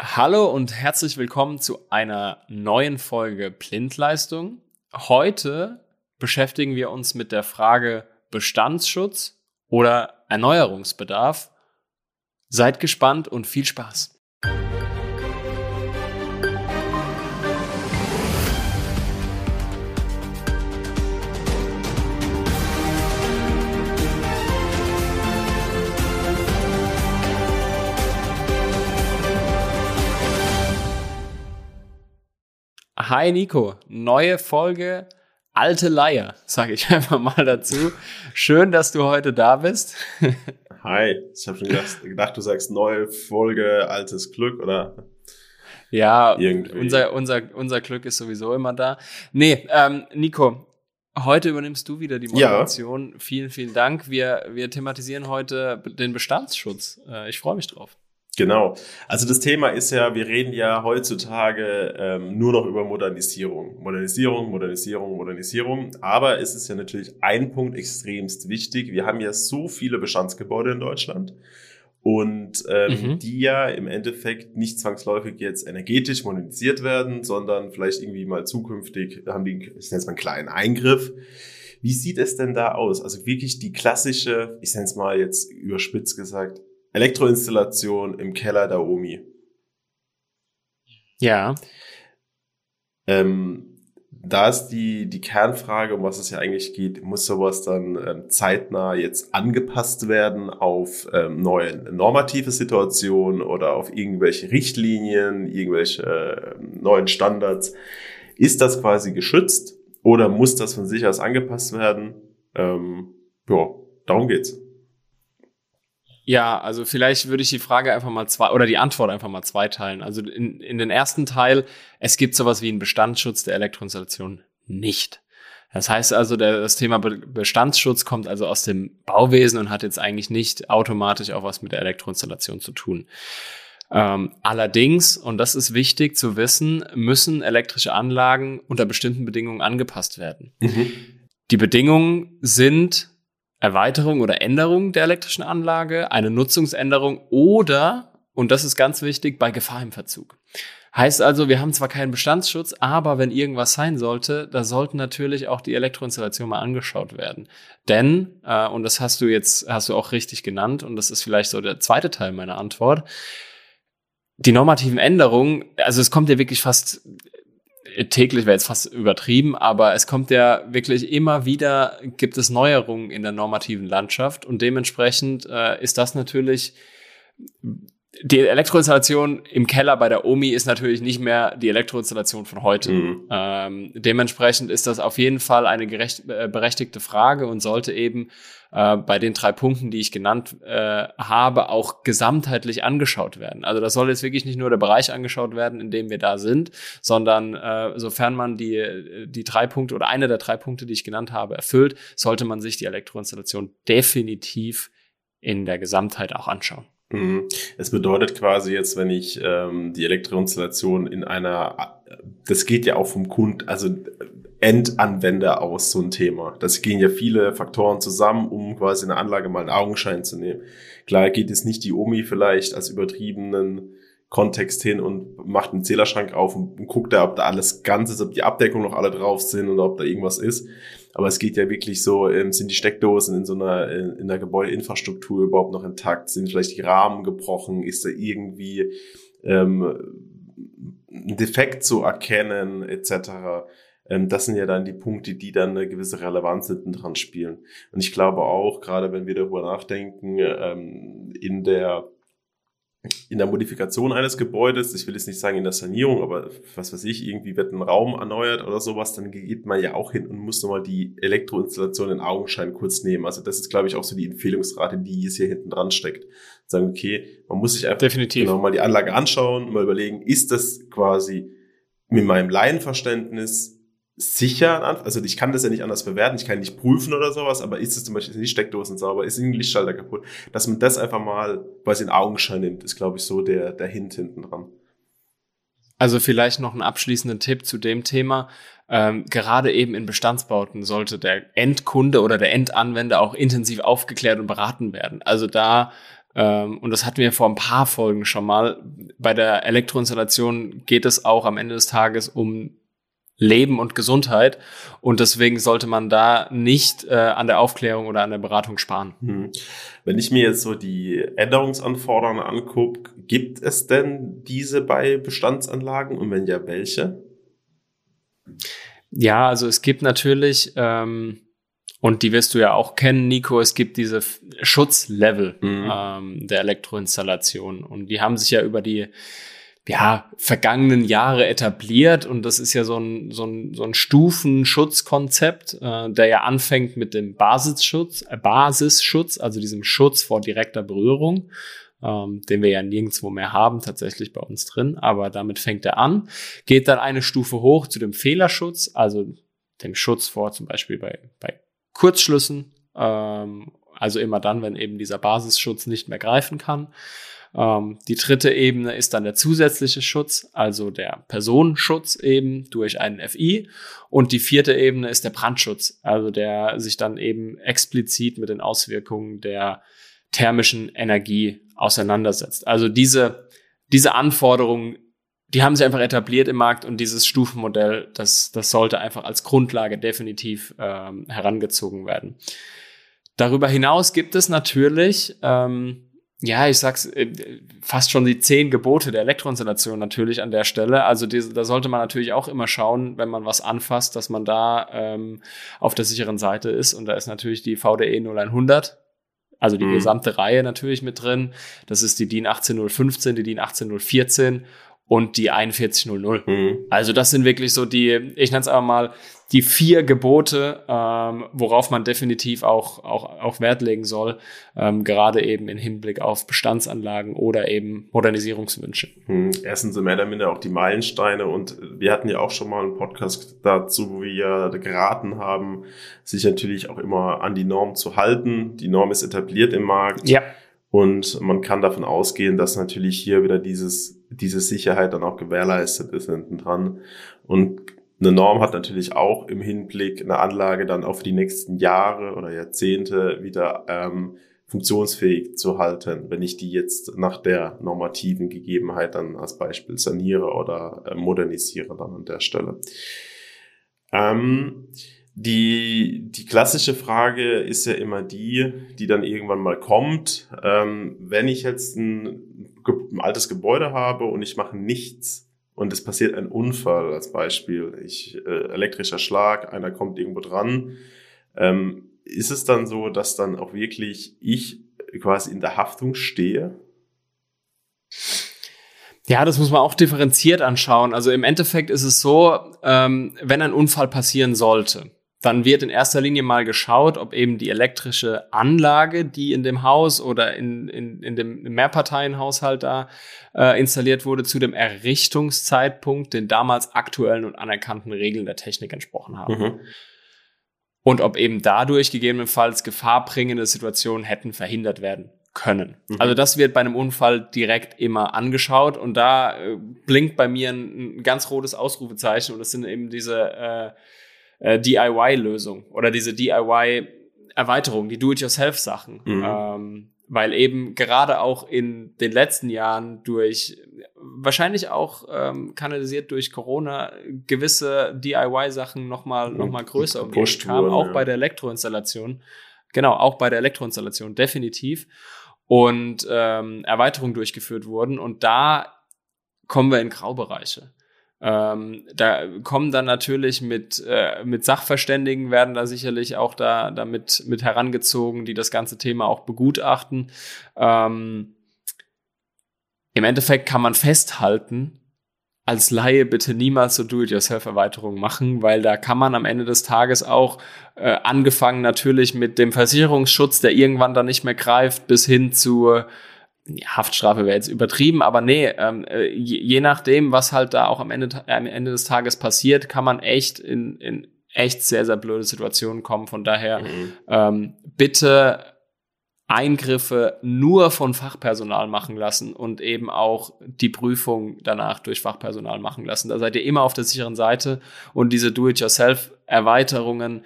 Hallo und herzlich willkommen zu einer neuen Folge Blindleistung. Heute beschäftigen wir uns mit der Frage Bestandsschutz oder Erneuerungsbedarf. Seid gespannt und viel Spaß. Hi Nico, neue Folge Alte Leier, sage ich einfach mal dazu. Schön, dass du heute da bist. Hi, ich habe schon gedacht, gedacht, du sagst neue Folge Altes Glück oder ja, irgendwie. unser unser unser Glück ist sowieso immer da. Nee, ähm, Nico, heute übernimmst du wieder die Moderation. Ja. Vielen vielen Dank. Wir wir thematisieren heute den Bestandsschutz. Äh, ich freue mich drauf. Genau. Also das Thema ist ja, wir reden ja heutzutage ähm, nur noch über Modernisierung. Modernisierung, Modernisierung, Modernisierung. Aber es ist ja natürlich ein Punkt extremst wichtig. Wir haben ja so viele Bestandsgebäude in Deutschland und ähm, mhm. die ja im Endeffekt nicht zwangsläufig jetzt energetisch modernisiert werden, sondern vielleicht irgendwie mal zukünftig haben die, ich nenne es mal einen kleinen Eingriff. Wie sieht es denn da aus? Also wirklich die klassische, ich nenne es mal jetzt überspitzt gesagt, Elektroinstallation im Keller der Omi. Ja. Ähm, da ist die, die Kernfrage, um was es ja eigentlich geht, muss sowas dann ähm, zeitnah jetzt angepasst werden auf ähm, neue normative Situationen oder auf irgendwelche Richtlinien, irgendwelche äh, neuen Standards. Ist das quasi geschützt oder muss das von sich aus angepasst werden? Ähm, ja, darum geht's. Ja, also vielleicht würde ich die Frage einfach mal zwei oder die Antwort einfach mal zweiteilen. Also in, in den ersten Teil, es gibt sowas wie einen Bestandsschutz der Elektroinstallation nicht. Das heißt also, der, das Thema Bestandsschutz kommt also aus dem Bauwesen und hat jetzt eigentlich nicht automatisch auch was mit der Elektroinstallation zu tun. Ähm, allerdings, und das ist wichtig zu wissen, müssen elektrische Anlagen unter bestimmten Bedingungen angepasst werden. Mhm. Die Bedingungen sind Erweiterung oder Änderung der elektrischen Anlage, eine Nutzungsänderung oder, und das ist ganz wichtig, bei Gefahr im Verzug. Heißt also, wir haben zwar keinen Bestandsschutz, aber wenn irgendwas sein sollte, da sollten natürlich auch die Elektroinstallation mal angeschaut werden. Denn, äh, und das hast du jetzt, hast du auch richtig genannt, und das ist vielleicht so der zweite Teil meiner Antwort, die normativen Änderungen, also es kommt ja wirklich fast täglich wäre jetzt fast übertrieben, aber es kommt ja wirklich immer wieder, gibt es Neuerungen in der normativen Landschaft und dementsprechend äh, ist das natürlich die Elektroinstallation im Keller bei der OMI ist natürlich nicht mehr die Elektroinstallation von heute. Mhm. Ähm, dementsprechend ist das auf jeden Fall eine gerecht, äh, berechtigte Frage und sollte eben äh, bei den drei Punkten, die ich genannt äh, habe, auch gesamtheitlich angeschaut werden. Also das soll jetzt wirklich nicht nur der Bereich angeschaut werden, in dem wir da sind, sondern äh, sofern man die, die drei Punkte oder eine der drei Punkte, die ich genannt habe, erfüllt, sollte man sich die Elektroinstallation definitiv in der Gesamtheit auch anschauen. Mhm. Es bedeutet quasi jetzt, wenn ich ähm, die Elektroinstallation in einer, das geht ja auch vom Kunden, also Endanwender aus so ein Thema. Das gehen ja viele Faktoren zusammen, um quasi eine Anlage mal einen Augenschein zu nehmen. Klar geht es nicht die Omi vielleicht als übertriebenen Kontext hin und macht einen Zählerschrank auf und, guckt da, ob da alles ganz ist, ob die Abdeckung noch alle drauf sind oder ob da irgendwas ist. Aber es geht ja wirklich so, ähm, sind die Steckdosen in so einer, in, in der Gebäudeinfrastruktur überhaupt noch intakt? Sind vielleicht die Rahmen gebrochen? Ist da irgendwie ähm, ein Defekt zu erkennen, etc.? Ähm, das sind ja dann die Punkte, die dann eine gewisse Relevanz hinten dran spielen. Und ich glaube auch, gerade wenn wir darüber nachdenken, ähm, in der in der Modifikation eines Gebäudes, ich will jetzt nicht sagen in der Sanierung, aber was weiß ich, irgendwie wird ein Raum erneuert oder sowas, dann geht man ja auch hin und muss nochmal die Elektroinstallation in Augenschein kurz nehmen. Also das ist, glaube ich, auch so die Empfehlungsrate, die jetzt hier hinten dran steckt. Sagen, okay, man muss sich einfach Definitiv. genau mal die Anlage anschauen, mal überlegen, ist das quasi mit meinem Laienverständnis sicher, also ich kann das ja nicht anders bewerten, ich kann nicht prüfen oder sowas, aber ist es zum Beispiel, sind die Steckdosen sauber, ist ein Lichtschalter kaputt, dass man das einfach mal quasi in Augenschein nimmt, ist glaube ich so der, der Hint hinten dran. Also vielleicht noch ein abschließender Tipp zu dem Thema. Ähm, gerade eben in Bestandsbauten sollte der Endkunde oder der Endanwender auch intensiv aufgeklärt und beraten werden. Also da Ähm, und das hatten wir vor ein paar Folgen schon mal. Bei der Elektroinstallation geht es auch am Ende des Tages um Leben und Gesundheit. Und deswegen sollte man da nicht äh, an der Aufklärung oder an der Beratung sparen. Hm. Wenn ich mir jetzt so die Änderungsanforderungen angucke, gibt es denn diese bei Bestandsanlagen und wenn ja, welche? Ja, also es gibt natürlich, ähm, und die wirst du ja auch kennen, Nico, es gibt diese Schutzlevel mhm. ähm, der Elektroinstallation. Und die haben sich ja über die ja, vergangenen Jahre etabliert. Und das ist ja so ein, so ein, so ein Stufenschutzkonzept, äh, der ja anfängt mit dem Basisschutz, äh, Basisschutz, also diesem Schutz vor direkter Berührung, ähm, den wir ja nirgendwo mehr haben, tatsächlich bei uns drin, aber damit fängt er an, geht dann eine Stufe hoch zu dem Fehlerschutz, also dem Schutz vor zum Beispiel bei, bei Kurzschlüssen, ähm, also immer dann, wenn eben dieser Basisschutz nicht mehr greifen kann. Ähm, die dritte Ebene ist dann der zusätzliche Schutz, also der Personenschutz eben durch einen FI. Und die vierte Ebene ist der Brandschutz, also der sich dann eben explizit mit den Auswirkungen der thermischen Energie auseinandersetzt. Also diese, diese Anforderungen, die haben sich einfach etabliert im Markt und dieses Stufenmodell, das, das sollte einfach als Grundlage definitiv ähm, herangezogen werden. Darüber hinaus gibt es natürlich ähm, ja, ich sag's, äh, fast schon die zehn Gebote der Elektroinstallation natürlich an der Stelle. Also die, da sollte man natürlich auch immer schauen, wenn man was anfasst, dass man da ähm, auf der sicheren Seite ist. Und da ist natürlich die VDE 0100, also die mhm. gesamte Reihe natürlich mit drin. Das ist die DIN 18015, die DIN 18014 und die 4100. Mhm. Also das sind wirklich so die, ich nenne es aber mal, die vier Gebote, ähm, worauf man definitiv auch, auch, auch Wert legen soll, ähm, gerade eben im Hinblick auf Bestandsanlagen oder eben Modernisierungswünsche. Mhm. Erstens sind mehr oder minder auch die Meilensteine und wir hatten ja auch schon mal einen Podcast dazu, wo wir geraten haben, sich natürlich auch immer an die Norm zu halten. Die Norm ist etabliert im Markt. Ja. Und man kann davon ausgehen, dass natürlich hier wieder dieses, diese Sicherheit dann auch gewährleistet ist hinten dran. Und eine Norm hat natürlich auch im Hinblick eine Anlage dann auf die nächsten Jahre oder Jahrzehnte wieder ähm, funktionsfähig zu halten, wenn ich die jetzt nach der normativen Gegebenheit dann als Beispiel saniere oder äh, modernisiere dann an der Stelle. Ähm, die, die klassische Frage ist ja immer die, die dann irgendwann mal kommt. Ähm, wenn ich jetzt ein, ein, altes Gebäude habe und ich mache nichts und es passiert ein Unfall als Beispiel, ich, äh, elektrischer Schlag, einer kommt irgendwo dran, ähm, ist es dann so, dass dann auch wirklich ich quasi in der Haftung stehe? Ja, das muss man auch differenziert anschauen. Also im Endeffekt ist es so, ähm, wenn ein Unfall passieren sollte, dann wird in erster Linie mal geschaut, ob eben die elektrische Anlage, die in dem Haus oder in, in, in dem Mehrparteienhaushalt da äh, installiert wurde, zu dem Errichtungszeitpunkt den damals aktuellen und anerkannten Regeln der Technik entsprochen haben. Mhm. Und ob eben dadurch gegebenenfalls gefahrbringende Situationen hätten verhindert werden können. Mhm. Also das wird bei einem Unfall direkt immer angeschaut und da äh, blinkt bei mir ein, ein, ganz rotes Ausrufezeichen und das sind eben diese äh, äh, DIY-Lösung oder diese DIY-Erweiterung, die Do-it-yourself-Sachen. Mhm. Ähm, weil eben gerade auch in den letzten Jahren durch, wahrscheinlich auch ähm, kanalisiert durch Corona, gewisse DIY-Sachen nochmal noch mal größer um kamen, auch ja. bei der Elektroinstallation. Genau, auch bei der Elektroinstallation, definitiv. Und ähm, Erweiterungen durchgeführt wurden. Und da kommen wir in Graubereiche. Ähm, da kommen dann natürlich mit, äh, mit Sachverständigen werden da sicherlich auch da damit mit herangezogen, die das ganze Thema auch begutachten. Ähm, Im Endeffekt kann man festhalten, als Laie bitte niemals so Do-it-yourself-Erweiterungen machen, weil da kann man am Ende des Tages auch äh, angefangen natürlich mit dem Versicherungsschutz, der irgendwann dann nicht mehr greift, bis hin zu Haftstrafe wäre jetzt übertrieben, aber nee, ähm, äh, je, je, nachdem, was halt da auch am Ende, am Ende des Tages passiert, kann man echt in, in echt sehr, sehr blöde Situationen kommen. Von daher mhm. ähm, bitte Eingriffe nur von Fachpersonal machen lassen und eben auch die Prüfung danach durch Fachpersonal machen lassen. Da seid ihr immer auf der sicheren Seite und diese Do-it-yourself-Erweiterungen,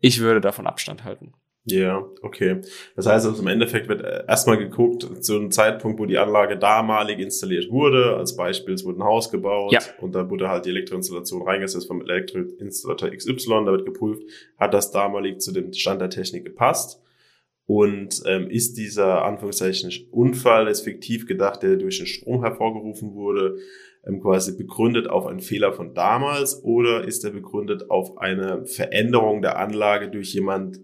ich würde davon Abstand halten. Ja, okay. Das heißt also im Endeffekt wird erstmal geguckt, zu einem Zeitpunkt, wo die Anlage damalig installiert wurde. Als Beispiel, es wurde ein Haus gebaut Ja. und da wurde halt die Elektroinstallation reingesetzt vom Elektroinstallateur XY. Da wird geprüft, hat das damalig zu dem Stand der Technik gepasst? Und ähm, ist dieser Anführungszeichen Unfall, ist fiktiv gedacht, der durch den Strom hervorgerufen wurde, ähm, quasi begründet auf einen Fehler von damals oder ist er begründet auf eine Veränderung der Anlage durch jemand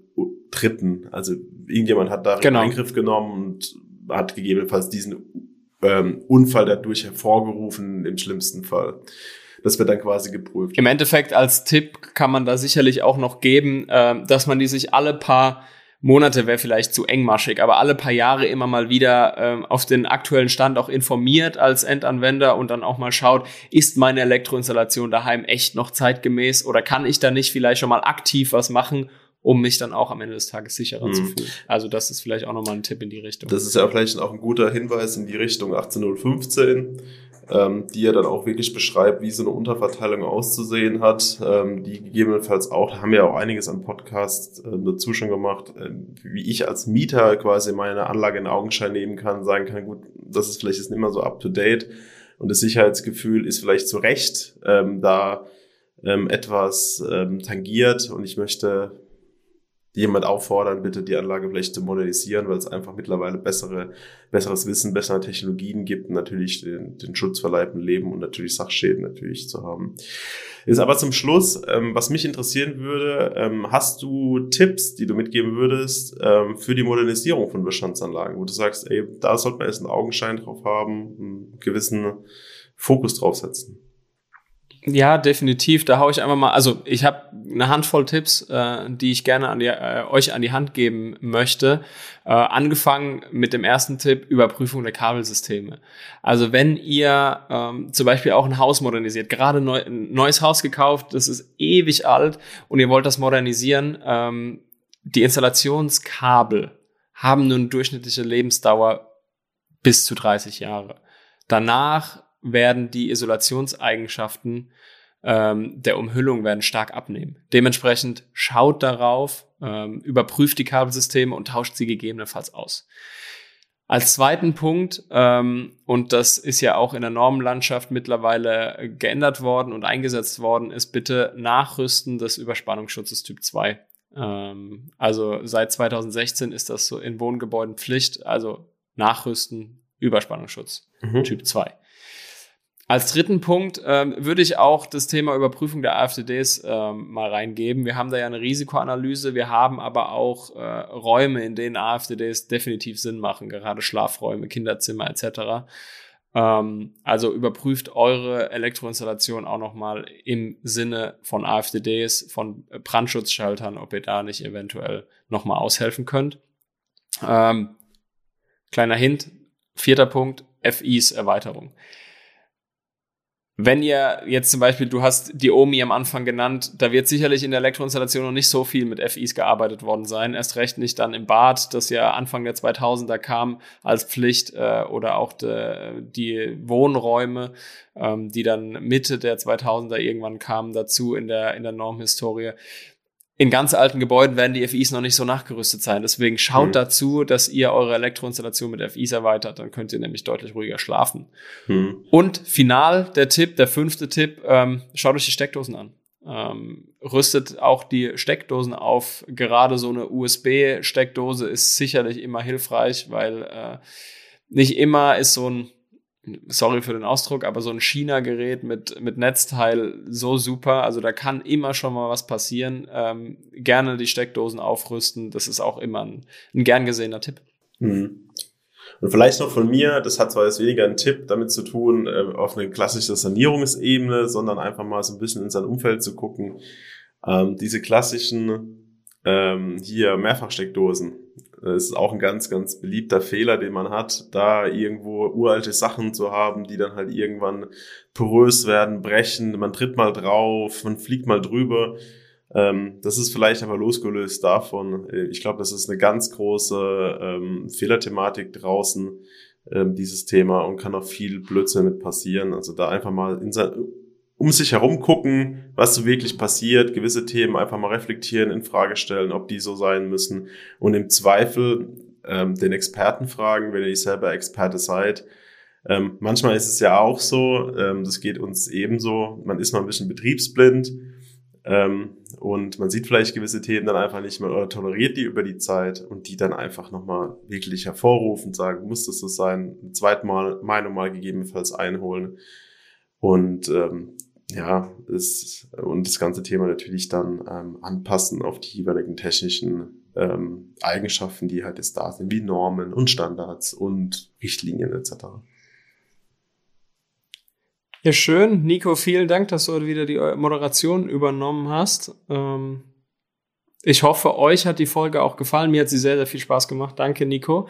Dritten? Also irgendjemand hat da Genau. Eingriff genommen und hat gegebenenfalls diesen ähm, Unfall dadurch hervorgerufen, im schlimmsten Fall. Das wird dann quasi geprüft. Im Endeffekt als Tipp kann man da sicherlich auch noch geben, äh, dass man die sich alle paar Monate wäre vielleicht zu engmaschig, aber alle paar Jahre immer mal wieder ähm, auf den aktuellen Stand auch informiert als Endanwender und dann auch mal schaut, ist meine Elektroinstallation daheim echt noch zeitgemäß oder kann ich da nicht vielleicht schon mal aktiv was machen, um mich dann auch am Ende des Tages sicherer Mhm. zu fühlen. Also das ist vielleicht auch nochmal ein Tipp in die Richtung. Das ist ja vielleicht auch ein guter Hinweis in die Richtung 18015, ähm, die ja dann auch wirklich beschreibt, wie so eine Unterverteilung auszusehen hat, ähm, die gegebenenfalls auch, haben wir ja auch einiges an Podcasts äh, dazu schon gemacht, äh, wie ich als Mieter quasi meine Anlage in Augenschein nehmen kann, sagen kann, gut, das ist vielleicht jetzt nicht mehr so up to date und das Sicherheitsgefühl ist vielleicht zu Recht ähm, da ähm, etwas ähm, tangiert und ich möchte jemand auffordern, bitte die Anlage vielleicht zu modernisieren, weil es einfach mittlerweile bessere, besseres Wissen, bessere Technologien gibt, natürlich den, den Schutz vor Leib und Leben und natürlich Sachschäden natürlich zu haben. Ist aber zum Schluss, ähm, was mich interessieren würde, ähm, hast du Tipps, die du mitgeben würdest ähm, für die Modernisierung von Bestandsanlagen, wo du sagst, ey, da sollte man erst einen Augenschein drauf haben, einen gewissen Fokus drauf setzen? Ja, definitiv. Da hau ich einfach mal, also ich habe eine Handvoll Tipps, äh, die ich gerne an die, äh, euch an die Hand geben möchte. Äh, angefangen mit dem ersten Tipp, Überprüfung der Kabelsysteme. Also wenn ihr ähm, zum Beispiel auch ein Haus modernisiert, gerade neu, ein neues Haus gekauft, das ist ewig alt und ihr wollt das modernisieren, ähm, die Installationskabel haben eine durchschnittliche Lebensdauer bis zu 30 Jahre. Danach werden die Isolationseigenschaften ähm, der Umhüllung werden stark abnehmen. Dementsprechend schaut darauf, ähm, überprüft die Kabelsysteme und tauscht sie gegebenenfalls aus. Als zweiten Punkt, ähm, und das ist ja auch in der Normenlandschaft mittlerweile geändert worden und eingesetzt worden, ist bitte Nachrüsten des Überspannungsschutzes Typ 2. Ähm, also seit 2016 ist das so in Wohngebäuden Pflicht, also Nachrüsten, Überspannungsschutz Mhm. Typ 2. Als dritten Punkt ähm, würde ich auch das Thema Überprüfung der AfDDs ähm, mal reingeben. Wir haben da ja eine Risikoanalyse, wir haben aber auch äh, Räume, in denen AfDDs definitiv Sinn machen, gerade Schlafräume, Kinderzimmer etc. Ähm, also überprüft eure Elektroinstallation auch nochmal im Sinne von AfDDs, von Brandschutzschaltern, ob ihr da nicht eventuell nochmal aushelfen könnt. Ähm, kleiner Hint, vierter Punkt, FIs Erweiterung. Wenn ihr jetzt zum Beispiel, du hast die OMI am Anfang genannt, da wird sicherlich in der Elektroinstallation noch nicht so viel mit FIs gearbeitet worden sein. Erst recht nicht dann im Bad, das ja Anfang der 2000er kam als Pflicht äh, oder auch de, die Wohnräume, ähm, die dann Mitte der 2000er irgendwann kamen dazu in der, in der Normhistorie. In ganz alten Gebäuden werden die FIs noch nicht so nachgerüstet sein. Deswegen schaut Mhm. dazu, dass ihr eure Elektroinstallation mit FIs erweitert. Dann könnt ihr nämlich deutlich ruhiger schlafen. Hm. Und final der Tipp, der fünfte Tipp, ähm, schaut euch die Steckdosen an. Ähm, rüstet auch die Steckdosen auf. Gerade so eine USB-Steckdose ist sicherlich immer hilfreich, weil äh, nicht immer ist so ein, sorry für den Ausdruck, aber so ein China-Gerät mit, mit Netzteil so super. Also da kann immer schon mal was passieren. Ähm, gerne die Steckdosen aufrüsten. Das ist auch immer ein, ein gern gesehener Tipp. Hm. Und vielleicht noch von mir, das hat zwar jetzt weniger einen Tipp damit zu tun, äh, auf eine klassische Sanierungsebene, sondern einfach mal so ein bisschen in sein Umfeld zu gucken. Ähm, diese klassischen ähm, hier Mehrfachsteckdosen, das ist auch ein ganz, ganz beliebter Fehler, den man hat, da irgendwo uralte Sachen zu haben, die dann halt irgendwann porös werden, brechen, man tritt mal drauf, man fliegt mal drüber. Ähm, das ist vielleicht aber losgelöst davon. Äh, Ich glaube, das ist eine ganz große ähm, Fehlerthematik draußen, ähm, dieses Thema, und kann auch viel Blödsinn mit passieren. Also da einfach mal in sein um sich herum gucken, was so wirklich passiert, gewisse Themen einfach mal reflektieren, in Frage stellen, ob die so sein müssen und im Zweifel ähm, den Experten fragen, wenn ihr nicht selber Experte seid. Ähm, manchmal ist es ja auch so, ähm, das geht uns ebenso, man ist mal ein bisschen betriebsblind ähm, und man sieht vielleicht gewisse Themen dann einfach nicht mehr oder toleriert die über die Zeit und die dann einfach nochmal wirklich hervorrufen, sagen, muss das so sein, ein zweites Mal Meinung mal gegebenenfalls einholen. Und ähm, ja, ist, und das ganze Thema natürlich dann ähm, anpassen auf die jeweiligen technischen ähm, Eigenschaften, die halt jetzt da sind, wie Normen und Standards und Richtlinien etc. Ja, schön. Nico, vielen Dank, dass du heute wieder die Moderation übernommen hast. Ähm, ich hoffe, euch hat die Folge auch gefallen. Mir hat sie sehr, sehr viel Spaß gemacht. Danke, Nico.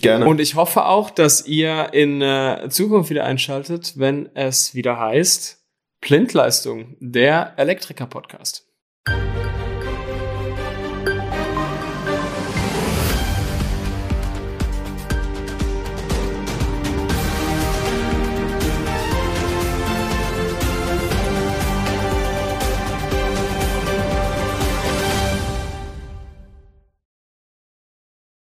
Gerne. Und ich hoffe auch, dass ihr in äh, Zukunft wieder einschaltet, wenn es wieder heißt Blindleistung, der Elektriker-Podcast.